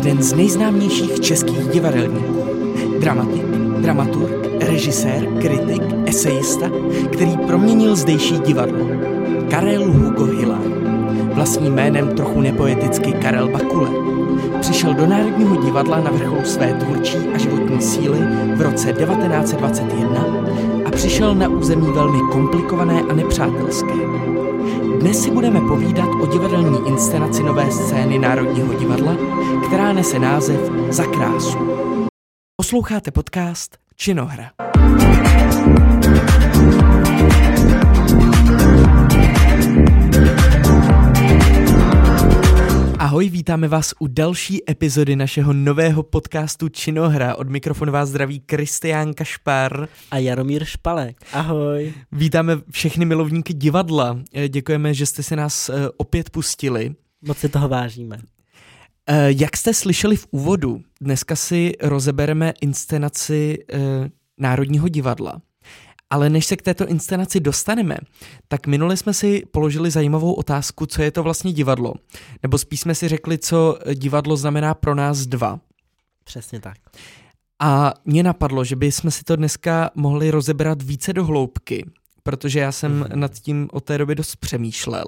jeden z nejznámějších českých divadelníků. Dramatik, dramaturg, režisér, kritik, esejista, který proměnil zdejší divadlo. Karel Hugo Hilar. Vlastním jménem trochu nepoeticky Karel Bakule. Přišel do Národního divadla na vrcholu své tvůrčí a životní síly v roce 1921 a přišel na území velmi komplikované a nepřátelské. Dnes si budeme povídat o divadelní inscenaci nové scény Národního divadla, která nese název Za krásu. Posloucháte podcast Činohra. Ahoj, vítáme vás u další epizody našeho nového podcastu Činohra. Od mikrofonu vás zdraví Kristián Kašpar. A Jaromír Špalek. Ahoj. Vítáme všechny milovníky divadla. Eh, Děkujeme, že jste se nás eh, opět pustili. Moc si toho vážíme. Eh, Jak jste slyšeli v úvodu, dneska si rozebereme inscenaci Národního divadla. Ale než se k této inscenaci dostaneme, tak minule jsme si položili zajímavou otázku, co je to vlastně divadlo. Nebo spíš jsme si řekli, co divadlo znamená pro nás dva. Přesně tak. A mě napadlo, že bychom si to dneska mohli rozebrat více do hloubky, protože já jsem Mhm. nad tím od té doby dost přemýšlel.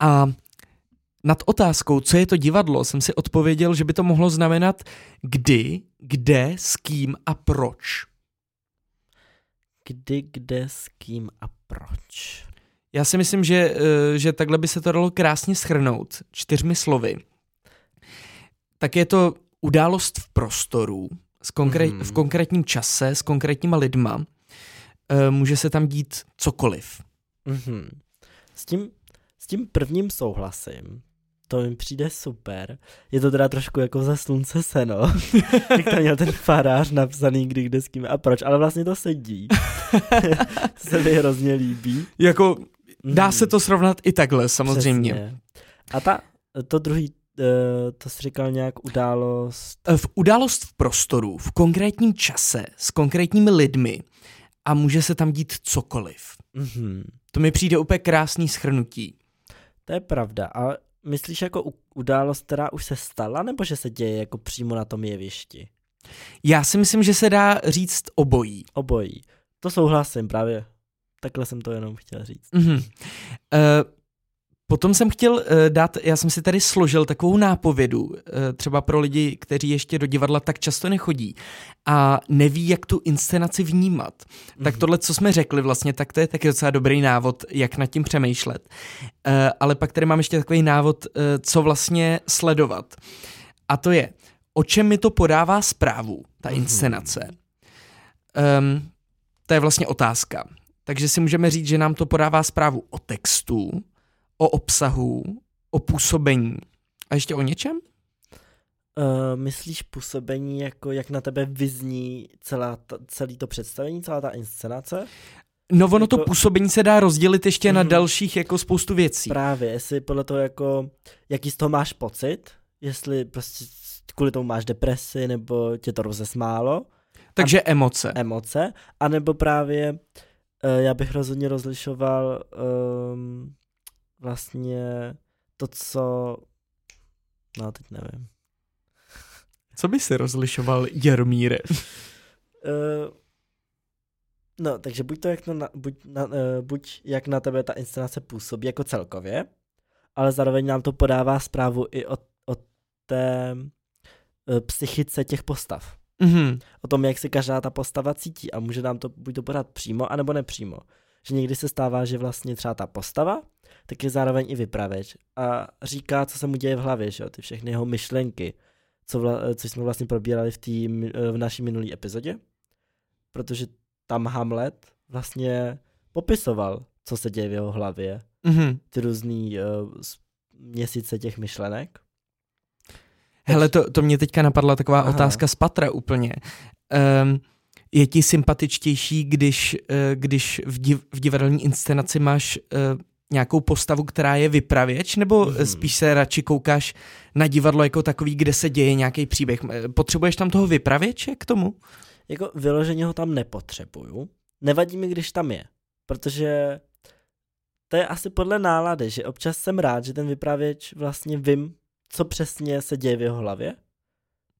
A nad otázkou, co je to divadlo, jsem si odpověděl, že by to mohlo znamenat kdy, kde, s kým a proč. Kdy, kde, s kým a proč. Já si myslím, že, eh, že takhle by se to dalo krásně schrnout čtyřmi slovy. Tak je to událost v prostoru, s konkrét, Mhm. v konkrétním čase, s konkrétníma lidma. Eh, Může se tam dít cokoliv. Mhm. S, tím, s tím prvním souhlasím. To mi přijde super. Je to teda trošku jako ze slunce seno. Jak tam měl ten farář napsaný, kdy, kde, s kým a proč. Ale vlastně to sedí. se mi hrozně líbí. Jako dá se to srovnat i takhle, samozřejmě. Přesně. A ta, to druhý, eh, to jsi říkal nějak událost. Eh, V událost v prostoru, v konkrétním čase, s konkrétními lidmi a může se tam dít cokoliv. Mhm. To mi přijde úplně krásný schrnutí. To je pravda. A myslíš jako událost, která už se stala, nebo že se děje jako přímo na tom jevišti? Já si myslím, že se dá říct obojí. Obojí. To souhlasím právě. Takhle jsem to jenom chtěl říct. Mhm. Uh, potom jsem chtěl uh, dát, já jsem si tady složil takovou nápovědu, uh, třeba pro lidi, kteří ještě do divadla tak často nechodí a neví, jak tu inscenaci vnímat. Tak Mhm. tohle, co jsme řekli vlastně, tak to je taky docela dobrý návod, jak nad tím přemýšlet. Uh, ale pak tady mám ještě takový návod, uh, co vlastně sledovat. A to je, o čem mi to podává zprávu, ta Mhm. inscenace. Um, to je vlastně otázka. Takže si můžeme říct, že nám to podává zprávu o textu, o obsahu, o působení a ještě o něčem? Uh, myslíš působení, jako jak na tebe vyzní celá ta, celý to představení, celá ta inscenace? No ono to Jako- působení se dá rozdělit ještě na Mhm. dalších jako spoustu věcí. Právě, jestli podle toho jako, jaký z toho máš pocit, jestli prostě kvůli tomu máš depresi, nebo tě to rozesmálo, Takže emoce. emoce, anebo právě uh, já bych rozhodně rozlišoval um, vlastně to, co no teď nevím. Co by si rozlišoval Jaromíre? Uh, no, takže buď to, jak na, buď, na, uh, buď jak na tebe ta inscenace působí jako celkově, ale zároveň nám to podává zprávu i o, o té uh, psychice těch postav. Mhm. O tom, jak si každá ta postava cítí a může nám to buď to podat přímo, anebo nepřímo. Že někdy se stává, že vlastně třeba ta postava, tak je zároveň i vypravěč a říká, co se mu děje v hlavě, že jo, ty všechny jeho myšlenky, co, vla, co jsme vlastně probírali v, tý, v naší minulý epizodě, protože tam Hamlet vlastně popisoval, co se děje v jeho hlavě, Mhm. ty různý uh, měsíce těch myšlenek. Hele, to, to mě teďka napadla taková Aha. otázka z patra úplně. Um, je ti sympatičtější, když, uh, když v, div, v divadelní inscenaci máš uh, nějakou postavu, která je vypravěč, nebo Mhm. mm-hmm. spíš se radši koukáš na divadlo jako takový, kde se děje nějaký příběh? Eh, Potřebuješ tam toho vypravěče k tomu? Jako vyloženě ho tam nepotřebuju. Nevadí mi, když tam je, protože to je asi podle nálady, že občas jsem rád, že ten vypravěč vlastně vím, co přesně se děje v jeho hlavě.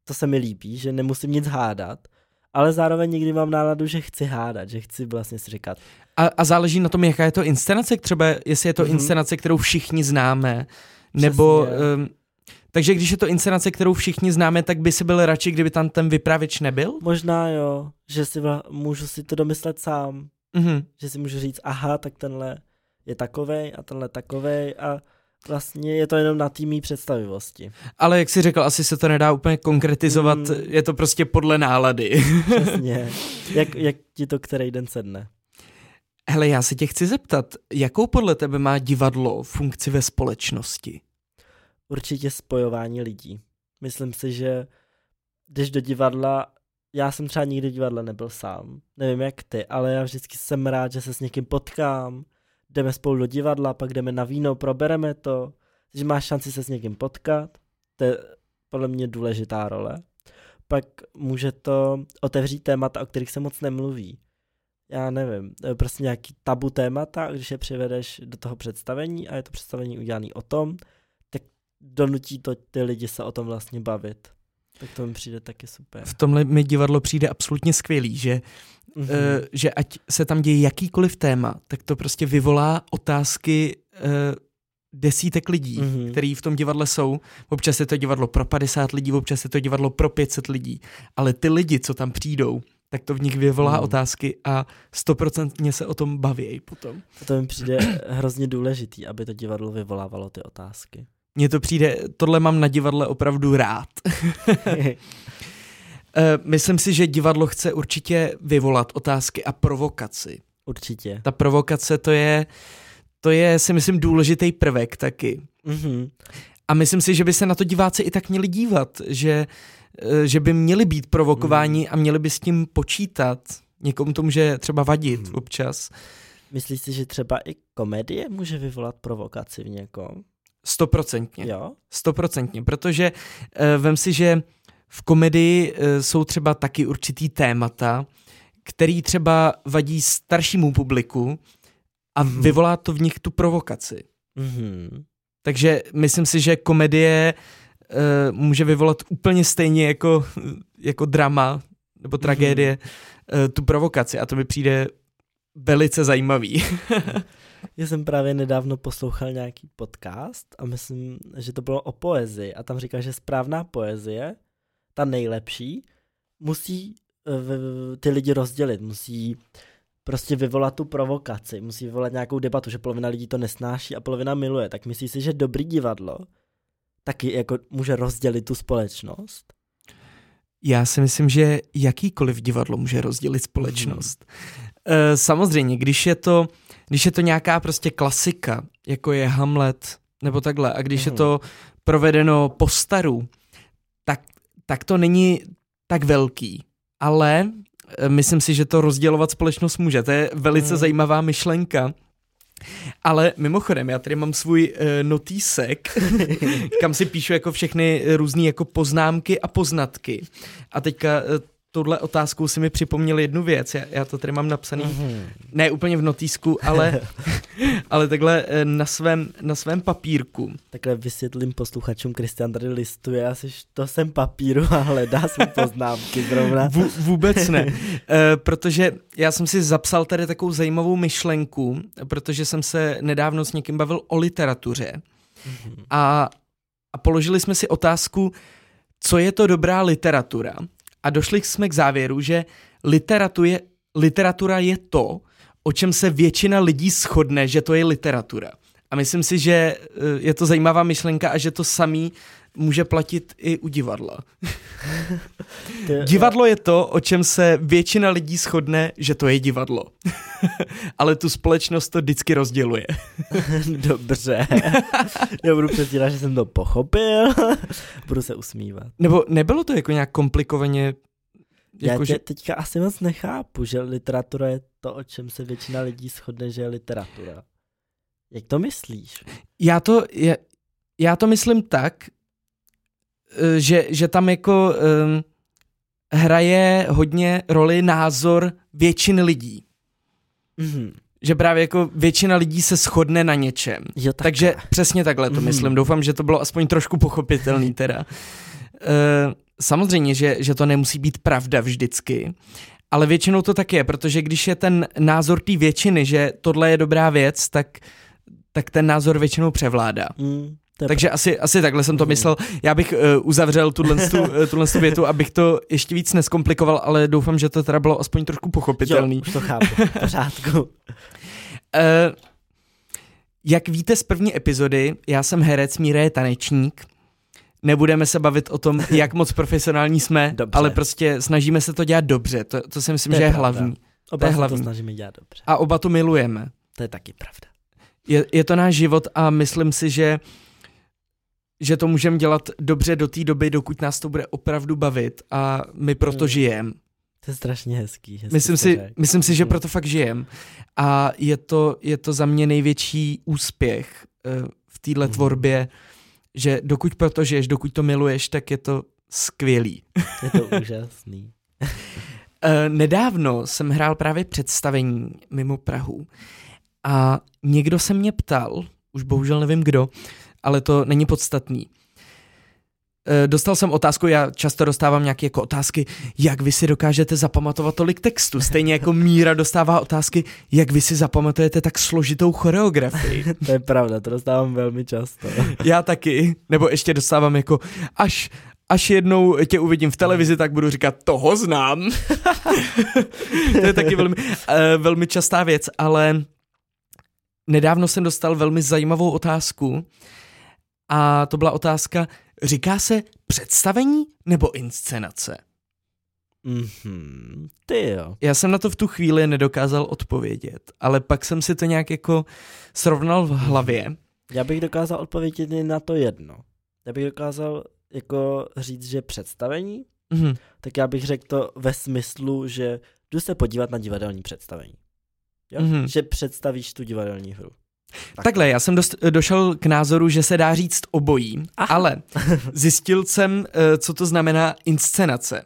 To se mi líbí, že nemusím nic hádat, ale zároveň někdy mám náladu, že chci hádat, že chci vlastně si říkat. A, a záleží na tom, jaká je to inscenace, třeba jestli je to mm-hmm. inscenace, kterou všichni známe, Přesně. nebo... Um, takže když je to inscenace, kterou všichni známe, tak by si byl radši, kdyby tam ten vypravěč nebyl? Možná jo, že si vla, můžu si to domyslet sám. Mm-hmm. Že si můžu říct, aha, tak tenhle je takovej a tenhle takovej a vlastně je to jenom na týmí představivosti. Ale jak jsi řekl, asi se to nedá úplně konkretizovat, mm. je to prostě podle nálady. Přesně. Jak, jak ti to který den sedne? Hele, já se tě chci zeptat, jakou podle tebe má divadlo funkci ve společnosti? Určitě spojování lidí. Myslím si, že když do divadla, já jsem třeba nikdy divadle nebyl sám, nevím jak ty, ale já vždycky jsem rád, že se s někým potkám, jdeme spolu do divadla, pak jdeme na víno, probereme to, že máš šanci se s někým potkat, to je podle mě důležitá role. Pak může to otevřít témata, o kterých se moc nemluví. Já nevím, prostě nějaký tabu témata, když je přivedeš do toho představení a je to představení udělané o tom, tak donutí to ty lidi se o tom vlastně bavit. Tak to mi přijde taky super. V tomhle mi divadlo přijde absolutně skvělý, že, mm-hmm. uh, že ať se tam děje jakýkoliv téma, tak to prostě vyvolá otázky uh, desítek lidí, mm-hmm. který v tom divadle jsou. Občas je to divadlo pro 50 lidí, občas je to divadlo pro 500 lidí, ale ty lidi, co tam přijdou, tak to v nich vyvolá mm. otázky a stoprocentně se o tom baví potom. To mi přijde hrozně důležitý, aby to divadlo vyvolávalo ty otázky. Mně to přijde, tohle mám na divadle opravdu rád. Eh, myslím si, že divadlo chce určitě vyvolat otázky a provokaci. Určitě. Ta provokace to je, to je si myslím důležitý prvek taky. Mm-hmm. A myslím si, že by se na to diváci i tak měli dívat, že, eh, že by měli být provokováni mm. a měli by s tím počítat. Někomu to může třeba vadit mm. občas. Myslíš si, že třeba i komedie může vyvolat provokaci v někom? Stoprocentně. Stoprocentně, protože uh, vem si, že v komedii uh, jsou třeba taky určitý témata, který třeba vadí staršímu publiku a mm-hmm. vyvolá to v nich tu provokaci. Mm-hmm. Takže myslím si, že komedie uh, může vyvolat úplně stejně jako, jako drama nebo tragédie mm-hmm. uh, tu provokaci a to mi přijde velice zajímavý. Já jsem právě nedávno poslouchal nějaký podcast a myslím, že to bylo o poezii a tam říkal, že správná poezie, ta nejlepší, musí eh, ty lidi rozdělit, musí prostě vyvolat tu provokaci, musí vyvolat nějakou debatu, že polovina lidí to nesnáší a polovina miluje. Tak myslíš si, že dobrý divadlo taky jako může rozdělit tu společnost? Já si myslím, že jakýkoliv divadlo může rozdělit společnost. Hmm. Samozřejmě, když je to když je to nějaká prostě klasika, jako je Hamlet nebo takhle, a když mm. je mhm. to provedeno po staru, tak, tak to není tak velký. Ale eh, myslím si, že to rozdělovat společnost může. To je velice mm. zajímavá myšlenka. Ale mimochodem, já tady mám svůj uh, notýsek, kam si píšu jako všechny různé jako poznámky a poznatky. A teďka uh, touhle otázkou si mi připomněl jednu věc. Já, já to tady mám napsaný, mm-hmm. ne úplně v notýsku, ale, ale takhle eh, na svém, na svém papírku. Takhle vysvětlím posluchačům, Kristian tady listuje asi to jsem papíru a hledá své poznámky zrovna. V, vůbec ne, e, protože já jsem si zapsal tady takovou zajímavou myšlenku, protože jsem se nedávno s někým bavil o literatuře mm-hmm. a, a položili jsme si otázku, co je to dobrá literatura a došli jsme k závěru, že literatura, literatura je to, o čem se většina lidí shodne, že to je literatura. A myslím si, že eh, je to zajímavá myšlenka a že to samý může platit i u divadla. divadlo je to, o čem se většina lidí shodne, že to je divadlo. Ale tu společnost to vždycky rozděluje. Dobře. Já budu předstírat, že jsem to pochopil. budu se usmívat. Nebo nebylo to jako nějak komplikovaně jako, Já tě, že... teďka asi moc nechápu, že literatura je to, o čem se většina lidí shodne, že je literatura. Jak to myslíš? Já to, já, já to myslím tak, že, že tam jako um, hraje hodně roli názor většiny lidí. Mm-hmm. že právě jako většina lidí se shodne na něčem. Jo, tak Takže přesně takhle to Mhm. myslím. Doufám, že to bylo aspoň trošku pochopitelný teda. E, samozřejmě, že, že to nemusí být pravda vždycky, ale většinou to tak je, protože když je ten názor té většiny, že tohle je dobrá věc, tak, tak ten názor většinou převládá. Mm, to je Takže asi, asi takhle jsem to Mhm. myslel. Já bych uh, uzavřel tuhle, tu, uh, tuhle tu větu, abych to ještě víc neskomplikoval, ale doufám, že to teda bylo aspoň trošku pochopitelný. Jo, už to chápu, v pořádku. Uh, jak víte z první epizody, já jsem herec, Míra je tanečník. Nebudeme se bavit o tom, jak moc profesionální jsme, Dobře. ale prostě snažíme se to dělat dobře. To, to si myslím, To je že je pravda. hlavní. Oba to hlavní. snažíme dělat dobře. A oba to milujeme. To je taky pravda. Je, je to náš život a myslím si, že že to můžeme dělat dobře do té doby, dokud nás to bude opravdu bavit a my proto Mm. žijeme. To je strašně hezký. hezký Myslím si, myslím si, že Mhm. proto fakt žijem. A je to, je to za mě největší úspěch uh, v téhle Mhm. tvorbě, že dokud proto žiješ, dokud to miluješ, tak je to skvělý. Je to úžasný. Uh, nedávno jsem hrál právě představení mimo Prahu a někdo se mě ptal, už bohužel nevím kdo, ale to není podstatný. Eh, Dostal jsem otázku, já často dostávám nějaké jako otázky, jak vy si dokážete zapamatovat tolik textu. Stejně jako Míra dostává otázky, jak vy si zapamatujete tak složitou choreografii. To je pravda, to dostávám velmi často. Já taky, nebo ještě dostávám jako, až, až jednou tě uvidím v televizi, tak budu říkat, toho znám. to je taky velmi, uh, velmi častá věc, ale nedávno jsem dostal velmi zajímavou otázku a to byla otázka, říká se představení nebo inscenace? Mhm, ty jo. Já jsem na to v tu chvíli nedokázal odpovědět, ale pak jsem si to nějak jako srovnal v hlavě. Já bych dokázal odpovědět na to jedno. Já bych dokázal jako říct, že představení, Mhm. tak já bych řekl to ve smyslu, že jdu se podívat na divadelní představení. Jo? Mhm. Že představíš tu divadelní hru. Tak. Takhle, já jsem dost, došel k názoru, že se dá říct obojí, Aha. ale zjistil jsem, eh, co to znamená inscenace.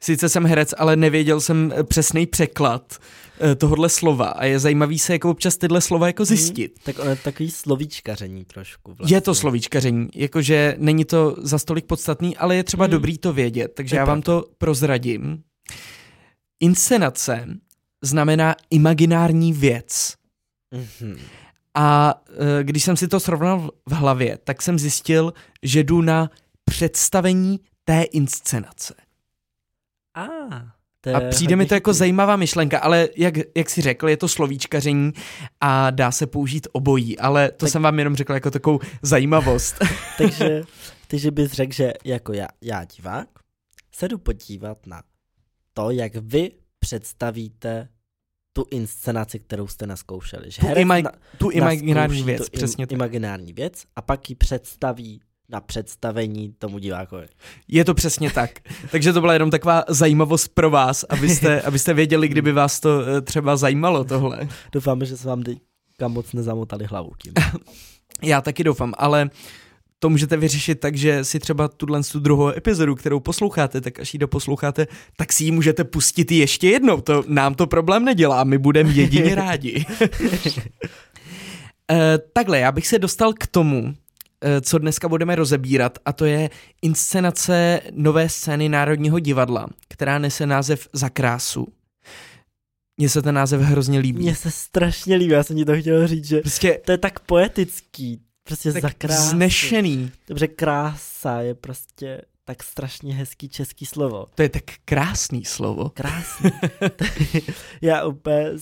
Sice jsem herec, ale nevěděl jsem eh, přesný překlad eh, tohohle slova a je zajímavý se jako občas tyhle slova jako zjistit. Tak ono je takový slovíčkaření trošku. Vlastně. Je to slovíčkaření, jakože není to za stolik podstatný, ale je třeba Mhm. dobrý to vědět, takže je já vám to prozradím. Inscenace znamená imaginární věc. Mhm. A e, když jsem si to srovnal v hlavě, tak jsem zjistil, že jdu na představení té inscenace. A, to je A přijde mi to jako zajímavá myšlenka, ale jak, jak si řekl, je to slovíčkaření a dá se použít obojí, ale to Tak- jsem vám jenom řekl jako takovou zajímavost. takže, takže bys řekl, že jako já, já divák se jdu podívat na to, jak vy představíte tu inscenaci, kterou jste naskoušeli. Že Tu ima- na, tu imaginární věc, tu im- přesně tak. imaginární věc a pak ji představí na představení tomu divákovi. Je to přesně tak. Takže to byla jenom taková zajímavost pro vás, abyste, abyste věděli, kdyby vás to e, třeba zajímalo tohle. Doufáme, že se vám teďka moc nezamotali hlavu tím. Já taky doufám, ale to můžete vyřešit tak, že si třeba tuhle tu druhou epizodu, kterou posloucháte, tak až ji doposloucháte, tak si ji můžete pustit ještě jednou. To nám to problém nedělá, my budeme jedině rádi. e, takhle, já bych se dostal k tomu, e, co dneska budeme rozebírat, a to je inscenace nové scény Národního divadla, která nese název Za krásu. Mně se ten název hrozně líbí. Mně se strašně líbí, já jsem ti to chtěl říct, že Prostě to je tak poetický, prostě tak za znešený. Dobře, krása je prostě tak strašně hezký český slovo. To je tak krásný slovo. Krásný. já úplně, uh,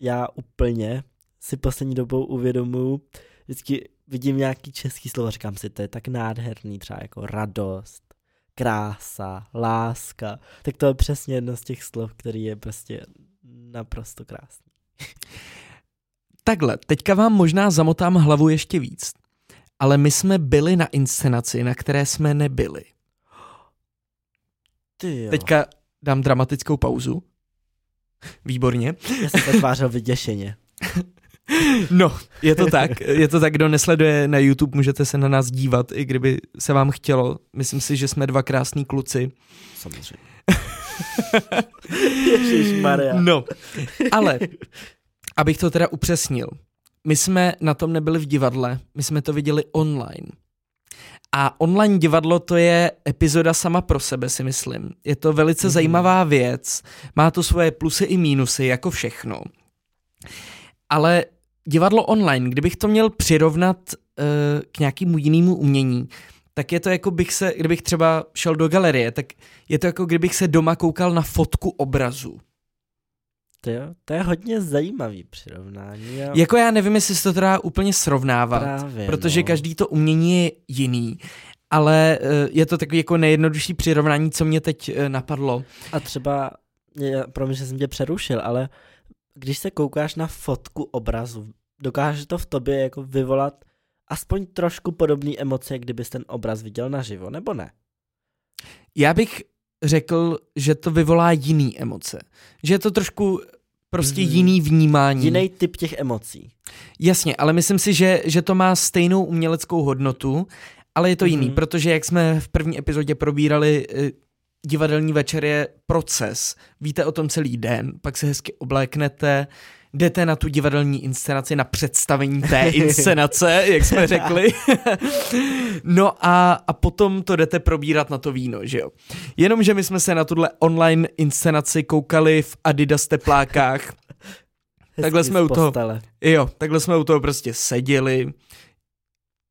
já úplně si poslední dobou uvědomuji, vždycky vidím nějaký český slovo, říkám si, to je tak nádherný, třeba jako radost, krása, láska. Tak to je přesně jedno z těch slov, který je prostě naprosto krásný. Takhle, teďka vám možná zamotám hlavu ještě víc. Ale my jsme byli na inscenaci, na které jsme nebyli. Ty jo. Teďka dám dramatickou pauzu. Výborně. Já jsem se tvářil vyděšeně. No, je to tak. Je to tak, kdo nesleduje na YouTube, můžete se na nás dívat, i kdyby se vám chtělo. Myslím si, že jsme dva krásní kluci. Samozřejmě. Maria. No, ale abych to teda upřesnil, my jsme na tom nebyli v divadle, my jsme to viděli online. A online divadlo to je epizoda sama pro sebe, si myslím. Je to velice mm-hmm. zajímavá věc, má to svoje plusy i mínusy, jako všechno. Ale divadlo online, kdybych to měl přirovnat uh, k nějakému jinému umění, tak je to jako bych se, kdybych třeba šel do galerie, tak je to jako kdybych se doma koukal na fotku obrazu. To, jo, to je hodně zajímavý přirovnání. Jo. Jako já nevím, jestli se to teda úplně srovnávat, Právě, protože no. každý to umění je jiný, ale eh, je to takový jako nejjednodušší přirovnání, co mě teď eh, napadlo. A třeba, promiň, že jsem tě přerušil, ale když se koukáš na fotku obrazu, dokáže to v tobě jako vyvolat aspoň trošku podobné emoce, kdybys ten obraz viděl naživo, nebo ne? Já bych řekl, že to vyvolá jiný emoce. Že je to trošku prostě Mhm. jiný vnímání. Jiný typ těch emocí. Jasně, ale myslím si, že, že to má stejnou uměleckou hodnotu, ale je to jiný, Mhm. protože jak jsme v první epizodě probírali, eh, divadelní večer je proces. Víte o tom celý den, pak se hezky obléknete, jdete na tu divadelní inscenaci, na představení té inscenace, jak jsme řekli. no a, a potom to jdete probírat na to víno, že jo. Jenomže my jsme se na tuhle online inscenaci koukali v Adidas teplákách, Takhle jsme u toho. Jo, takhle jsme u toho prostě seděli.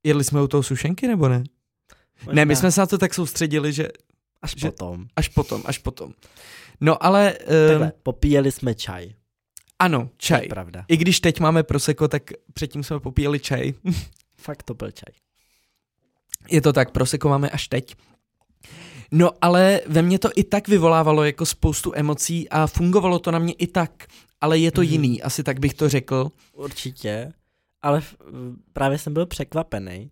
Jedli jsme u toho sušenky nebo ne? Ne, my Možná jsme se na to tak soustředili, že až že- potom. až potom, až potom. No ale Takhle, uh, popíjeli jsme čaj. ano, To je čaj. pravda. I když teď máme proseko, tak předtím jsme popíjeli čaj. Fakt to byl čaj. Je to tak, proseko máme až teď. No ale ve mně to i tak vyvolávalo jako spoustu emocí a fungovalo to na mě i tak. Ale je to Mhm. jiný, asi tak bych to řekl. Určitě, ale v- právě jsem byl překvapený,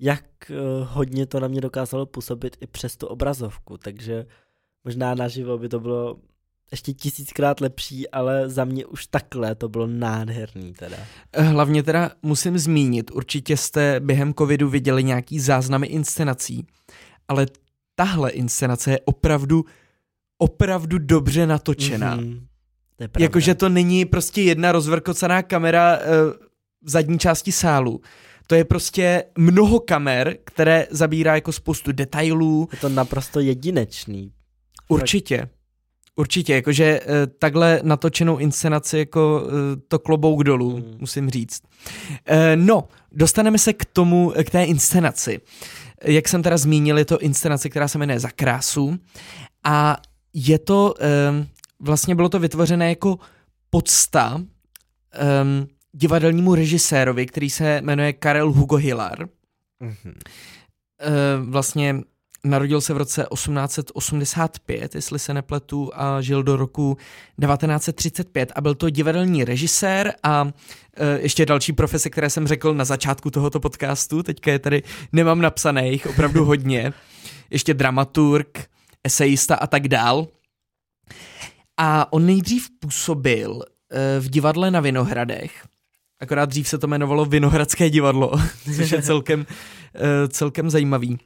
jak eh, hodně to na mě dokázalo působit i přes tu obrazovku, takže možná naživo by to bylo ještě tisíckrát lepší, ale za mě už takhle to bylo nádherný teda. Hlavně teda musím zmínit, určitě jste během covidu viděli nějaký záznamy inscenací, ale tahle inscenace je opravdu, opravdu dobře natočená. Mm-hmm. Mhm. Jakože to není prostě jedna rozvrkocená kamera uh, v zadní části sálu. To je prostě mnoho kamer, které zabírá jako spoustu detailů. je to naprosto jedinečný. Určitě. Určitě, jakože uh, takhle natočenou inscenaci jako uh, to klobouk dolů, Mm. musím říct. Uh, no, dostaneme se k tomu, k té inscenaci. Jak jsem teda zmínil, je to inscenace, která se jmenuje Za krásu a je to, um, vlastně bylo to vytvořené jako podsta um, divadelnímu režisérovi, který se jmenuje Karel Hugo Hillar. Mhm. Eh, vlastně narodil se v roce 1885, jestli se nepletu, a žil do roku 1935 a byl to divadelní režisér a eh, ještě další profese, které jsem řekl na začátku tohoto podcastu, teďka je tady nemám napsané, jich opravdu hodně, ještě dramaturg, esejista a tak dál. A on nejdřív působil eh, v divadle na Vinohradech, akorát dřív se to jmenovalo Vinohradské divadlo, což je celkem, eh, celkem zajímavý.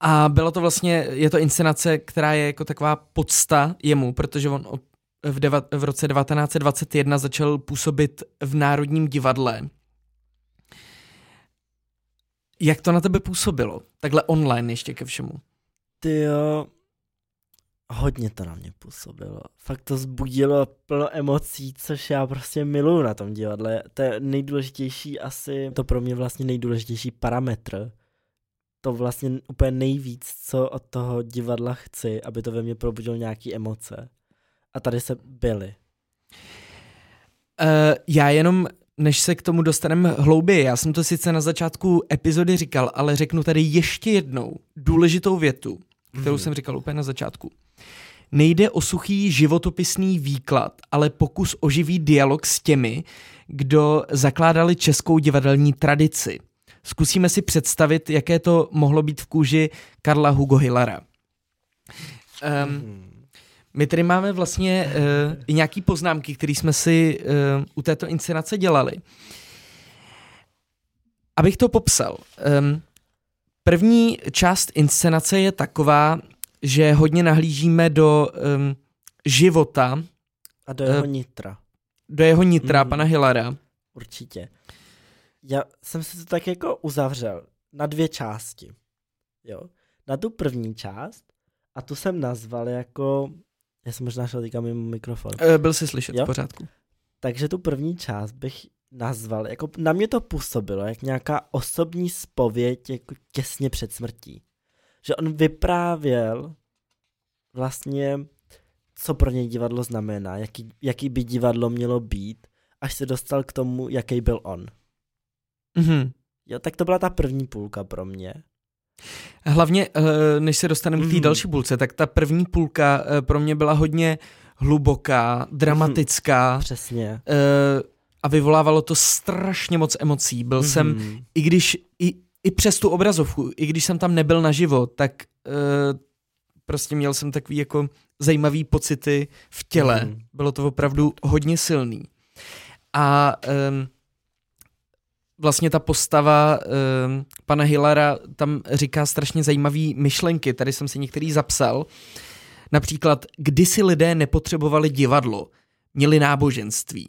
A byla to vlastně, je to inscenace, která je jako taková podsta jemu, protože on v, deva, v roce 1921 začal působit v Národním divadle. Jak to na tebe působilo? Takhle online ještě ke všemu. Ty jo, hodně to na mě působilo. Fakt to zbudilo plno emocí, což já prostě miluju na tom divadle. To je nejdůležitější asi, to pro mě vlastně nejdůležitější parametr. To vlastně úplně nejvíc, co od toho divadla chci, aby to ve mně probudilo nějaký emoce. A tady se byly. Uh, já jenom, než se k tomu dostaneme hlouběji, já jsem to sice na začátku epizody říkal, ale řeknu tady ještě jednou důležitou větu, kterou Mhm. jsem říkal úplně na začátku. Nejde o suchý životopisný výklad, ale pokus o živý dialog s těmi, kdo zakládali českou divadelní tradici. Zkusíme si představit, jaké to mohlo být v kůži Karla Hugo Hillara. Um, Mhm. my tady máme vlastně uh, i nějaký poznámky, které jsme si uh, u této inscenace dělali. Abych to popsal. Um, první část inscenace je taková, že hodně nahlížíme do um, života, A do jeho nitra. do jeho nitra, Mhm. pana Hillara. Určitě. Já jsem si to tak jako uzavřel na dvě části. Jo. Na tu první část a tu jsem nazval jako, já jsem možná šel teďka mimo mikrofon. Eh, Byl si slyšet Jo. v pořádku. Takže tu první část bych nazval, jako na mě to působilo, jak nějaká osobní spověď jako těsně před smrtí. Že on vyprávěl vlastně, co pro něj divadlo znamená, jaký, jaký by divadlo mělo být, až se dostal k tomu, jaký byl on. Mhm. Jo, tak to byla ta první půlka pro mě. Hlavně, eh, než se dostaneme k té Mhm. další půlce, tak ta první půlka eh, pro mě byla hodně hluboká, dramatická Přesně. eh, a vyvolávalo to strašně moc emocí. Byl jsem, Mhm. i když, i, i přes tu obrazovku, i když jsem tam nebyl naživo, tak eh, prostě měl jsem takový jako zajímavý pocity v těle. Mhm. Bylo to opravdu hodně silný. A um, vlastně ta postava um, pana Hillara tam říká strašně zajímavé myšlenky. Tady jsem si některý zapsal. Například, kdysi lidé nepotřebovali divadlo, měli náboženství.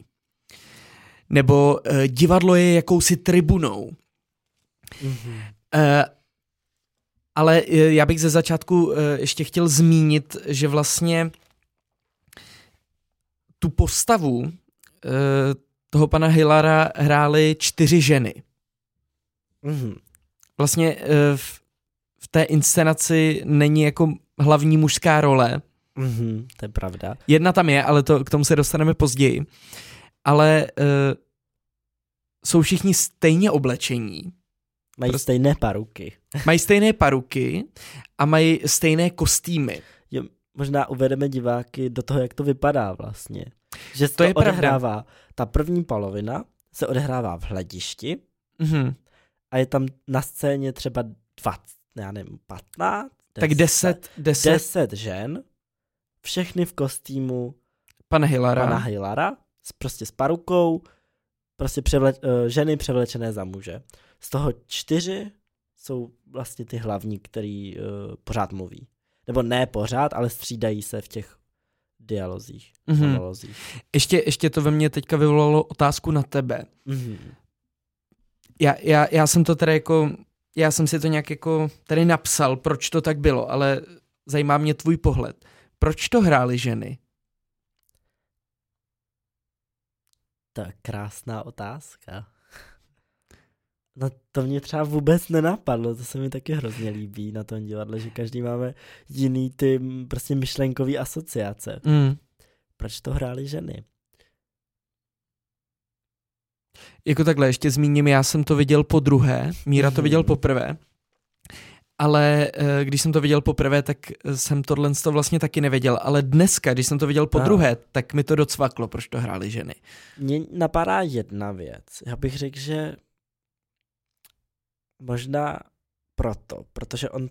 Nebo uh, divadlo je jakousi tribunou. Mhm. Eh, ale eh, já bych ze začátku eh, ještě chtěl zmínit, že vlastně tu postavu eh, toho pana Hillara hrály čtyři ženy. Mhm. Vlastně eh, v, v té inscenaci není jako hlavní mužská role. Mhm. To je pravda. Jedna tam je, ale to, k tomu se dostaneme později. Ale eh, jsou všichni stejně oblečení, Mají Prostě- stejné paruky. mají stejné paruky a mají stejné kostýmy. Jo, možná uvedeme diváky do toho, jak to vypadá vlastně. Že se To to, je pravda. odehrává, ta první polovina se odehrává v hledišti Mhm. a je tam na scéně třeba 20, já nevím, 15? Tak 10, 10, 10 žen, všechny v kostýmu pana Hillara. pana Hillara, s, prostě s parukou, prostě převle, uh, ženy převlečené za muže. Z toho čtyři jsou vlastně ty hlavní, který uh, pořád mluví. Nebo ne pořád, ale střídají se v těch dialozích, Mhm. monolozích. Ještě, ještě to ve mně teďka vyvolalo otázku na tebe. Mhm. Já, já, já jsem to tady jako, já jsem si to nějak jako tady napsal, proč to tak bylo, ale zajímá mě tvůj pohled. Proč to hrály ženy? To je krásná otázka. No to mě třeba vůbec nenapadlo, to se mi taky hrozně líbí na tom divadle, že každý máme jiný ty prostě myšlenkový asociace. Mm. Proč to hrály ženy? Jako takhle, ještě zmíním, já jsem to viděl po druhé, Míra to Mhm. viděl poprvé, ale eh, když jsem to viděl poprvé, tak eh, jsem tohle to vlastně taky nevěděl, ale dneska, když jsem to viděl po druhé, tak mi to docvaklo, proč to hrály ženy. Mně napadá jedna věc. Já bych řekl, že možná proto, protože on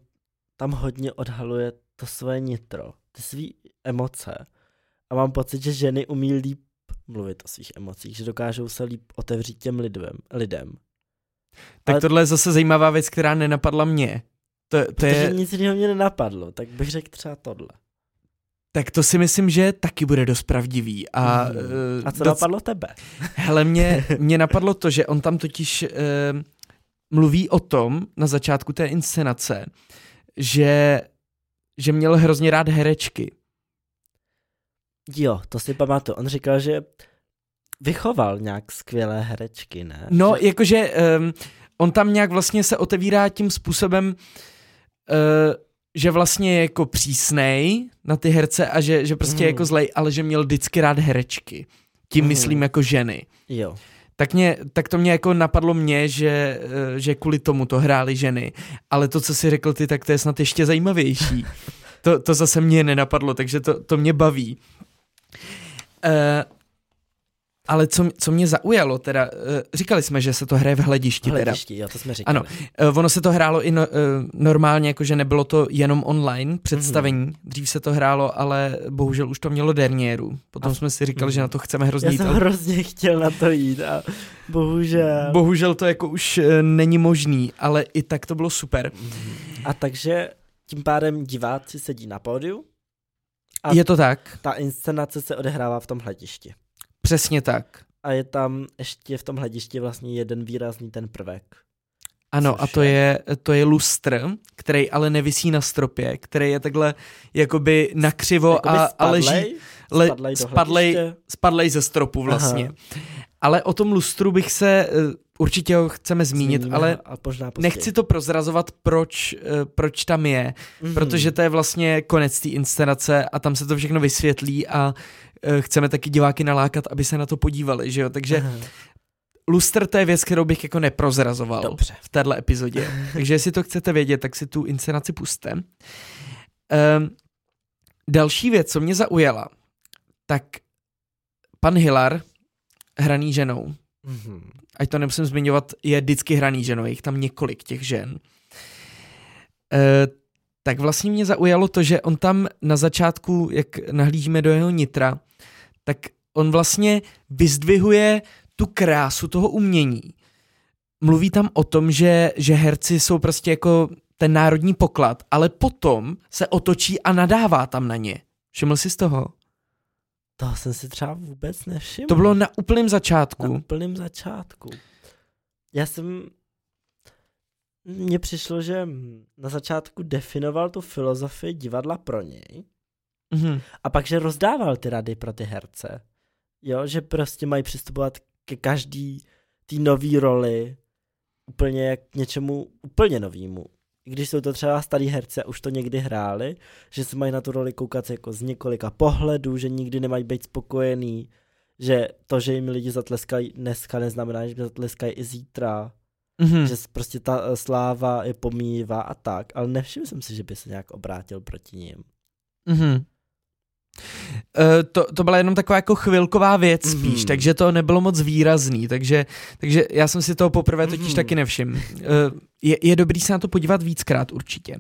tam hodně odhaluje to svoje nitro, ty své emoce. A mám pocit, že ženy umí líp mluvit o svých emocích, že dokážou se líp otevřít těm lidem. lidem. Tak Ale- tohle je zase zajímavá věc, která nenapadla mě. To, to Protože je, nic jiného mě nenapadlo, tak bych řekl třeba tohle. tak to si myslím, že taky bude dost pravdivý. A, eh, A co doc- napadlo tebe? Hele, mě, mě napadlo to, že on tam totiž eh, mluví o tom na začátku té inscenace, že, že měl hrozně rád herečky. Jo, to si pamatuju. On říkal, že vychoval nějak skvělé herečky, ne? No, že... jakože um, on tam nějak vlastně se otevírá tím způsobem, uh, že vlastně je jako přísnej na ty herce a že, že prostě je Mhm. jako zlej, ale že měl vždycky rád herečky. Tím Mhm. myslím jako ženy. Jo. Tak, mě, tak to mě jako napadlo mě, že, eh, že kvůli tomu to hrály ženy. Ale to, co si řekl ty, tak to je snad ještě zajímavější. to, to zase mě nenapadlo, takže to, to mě baví. Uh, ale co, co mě zaujalo, teda, uh, říkali jsme, že se to hraje v hledišti, teda. Hledišti, jo, to jsme říkali. Ano, uh, ono se to hrálo i no, uh, normálně, jakože nebylo to jenom online představení. Mhm. Dřív se to hrálo, ale bohužel už to mělo derniéru. Potom A- jsme si říkali, mhm. že na to chceme hrozně Já jít, jsem ale hrozně chtěl na to jít a bohužel. Bohužel to jako už eh, není možný, ale i tak to bylo super. A takže tím pádem diváci sedí na pódiu A- Je to tak, ta inscenace se odehrává v tom hledišti. Přesně tak. A je tam ještě v tom hledišti vlastně jeden výrazný ten prvek. Ano, Což a to je? to je lustr, který ale nevisí na stropě, který je takhle jakoby nakřivo Jakoby a, a leží, spadlej, le, spadlej spadlej, spadlej ze stropu vlastně. Aha. Ale o tom lustru bych se, eh, určitě ho chceme zmínit, Zmíníme ale a možná později. nechci to prozrazovat, proč, eh, proč tam je, Mhm. protože to je vlastně konec té inscenace a tam se to všechno vysvětlí a eh, chceme taky diváky nalákat, aby se na to podívali, že jo, takže Aha. lustr to je věc, kterou bych jako neprozrazoval Dobře. v téhle epizodě. Takže jestli to chcete vědět, tak si tu inscenaci puste. Um, další věc, co mě zaujala, tak pan Hilar, hraný ženou, Mhm. ať to nemusím zmiňovat, je vždycky hraný ženou, je jich tam několik těch žen. E, tak vlastně mě zaujalo to, že on tam na začátku, jak nahlížíme do jeho nitra, tak on vlastně vyzdvihuje tu krásu toho umění. Mluví tam o tom, že, že herci jsou prostě jako ten národní poklad, ale potom se otočí a nadává tam na ně. Všiml jsi z toho? Toho jsem si třeba vůbec nevšiml. To bylo na úplném na začátku. úplném začátku. Já jsem... Mně přišlo, že na začátku definoval tu filozofii divadla pro něj Mhm. a pak, že rozdával ty rady pro ty herce. Jo, že prostě mají přistupovat ke každý té nový roli úplně jak k něčemu úplně novému. I když jsou to třeba starý herci a už to někdy hráli, že se mají na tu roli koukat jako z několika pohledů, že nikdy nemají být spokojený, že to, že jim lidi zatleskají dneska, neznamená, že zatleskají i zítra, Mhm. že prostě ta eh, sláva je pomývá a tak, ale nevšiml jsem si, že by se nějak obrátil proti ním. Mhm. E, to, to byla jenom taková jako chvilková věc spíš, Mhm. takže to nebylo moc výrazný, takže, takže já jsem si toho poprvé totiž Mhm. taky nevšiml. E, je, je dobrý se na to podívat víckrát určitě.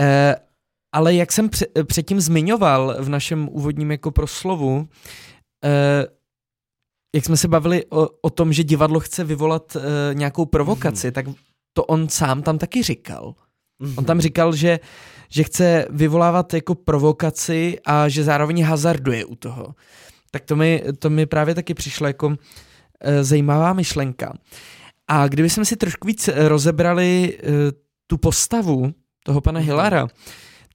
E, ale jak jsem pře- předtím zmiňoval v našem úvodním jako proslovu, jak jsme se bavili o, o tom, že divadlo chce vyvolat nějakou provokaci, tak to on sám tam taky říkal. On tam říkal, že, že chce vyvolávat jako provokaci a že zároveň hazarduje u toho. Tak to mi, to mi právě taky přišlo jako e, zajímavá myšlenka. A kdyby jsme si trošku víc rozebrali e, tu postavu toho pana Mhm. Hilara,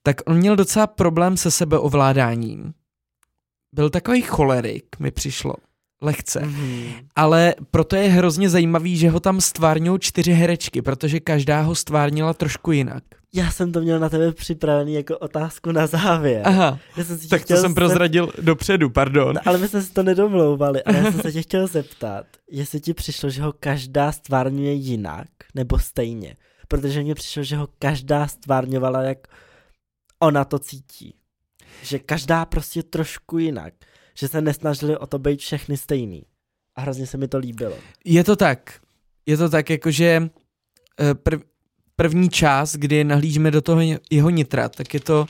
tak on měl docela problém se sebeovládáním. Byl takový cholerik, mi přišlo. Lehce. Mhm. Ale proto je hrozně zajímavý, že ho tam stvárňují čtyři herečky, protože každá ho stvárnila trošku jinak. Já jsem to měl na tebe připravený jako otázku na závěr. Aha, Já jsem si tak to jsem prozradil dopředu, pardon. No, ale my jsme si to nedomlouvali, ale já jsem se tě chtěl zeptat, jestli ti přišlo, že ho každá stvárňuje jinak, nebo stejně. Protože mně přišlo, že ho každá stvárňovala, jak ona to cítí. Že každá prostě trošku jinak. Že se nesnažili o to být všechny stejný. A hrozně se mi to líbilo. Je to tak. Je to tak, jakože eh, prv, první část, kdy nahlížíme do toho jeho nitra, tak je to,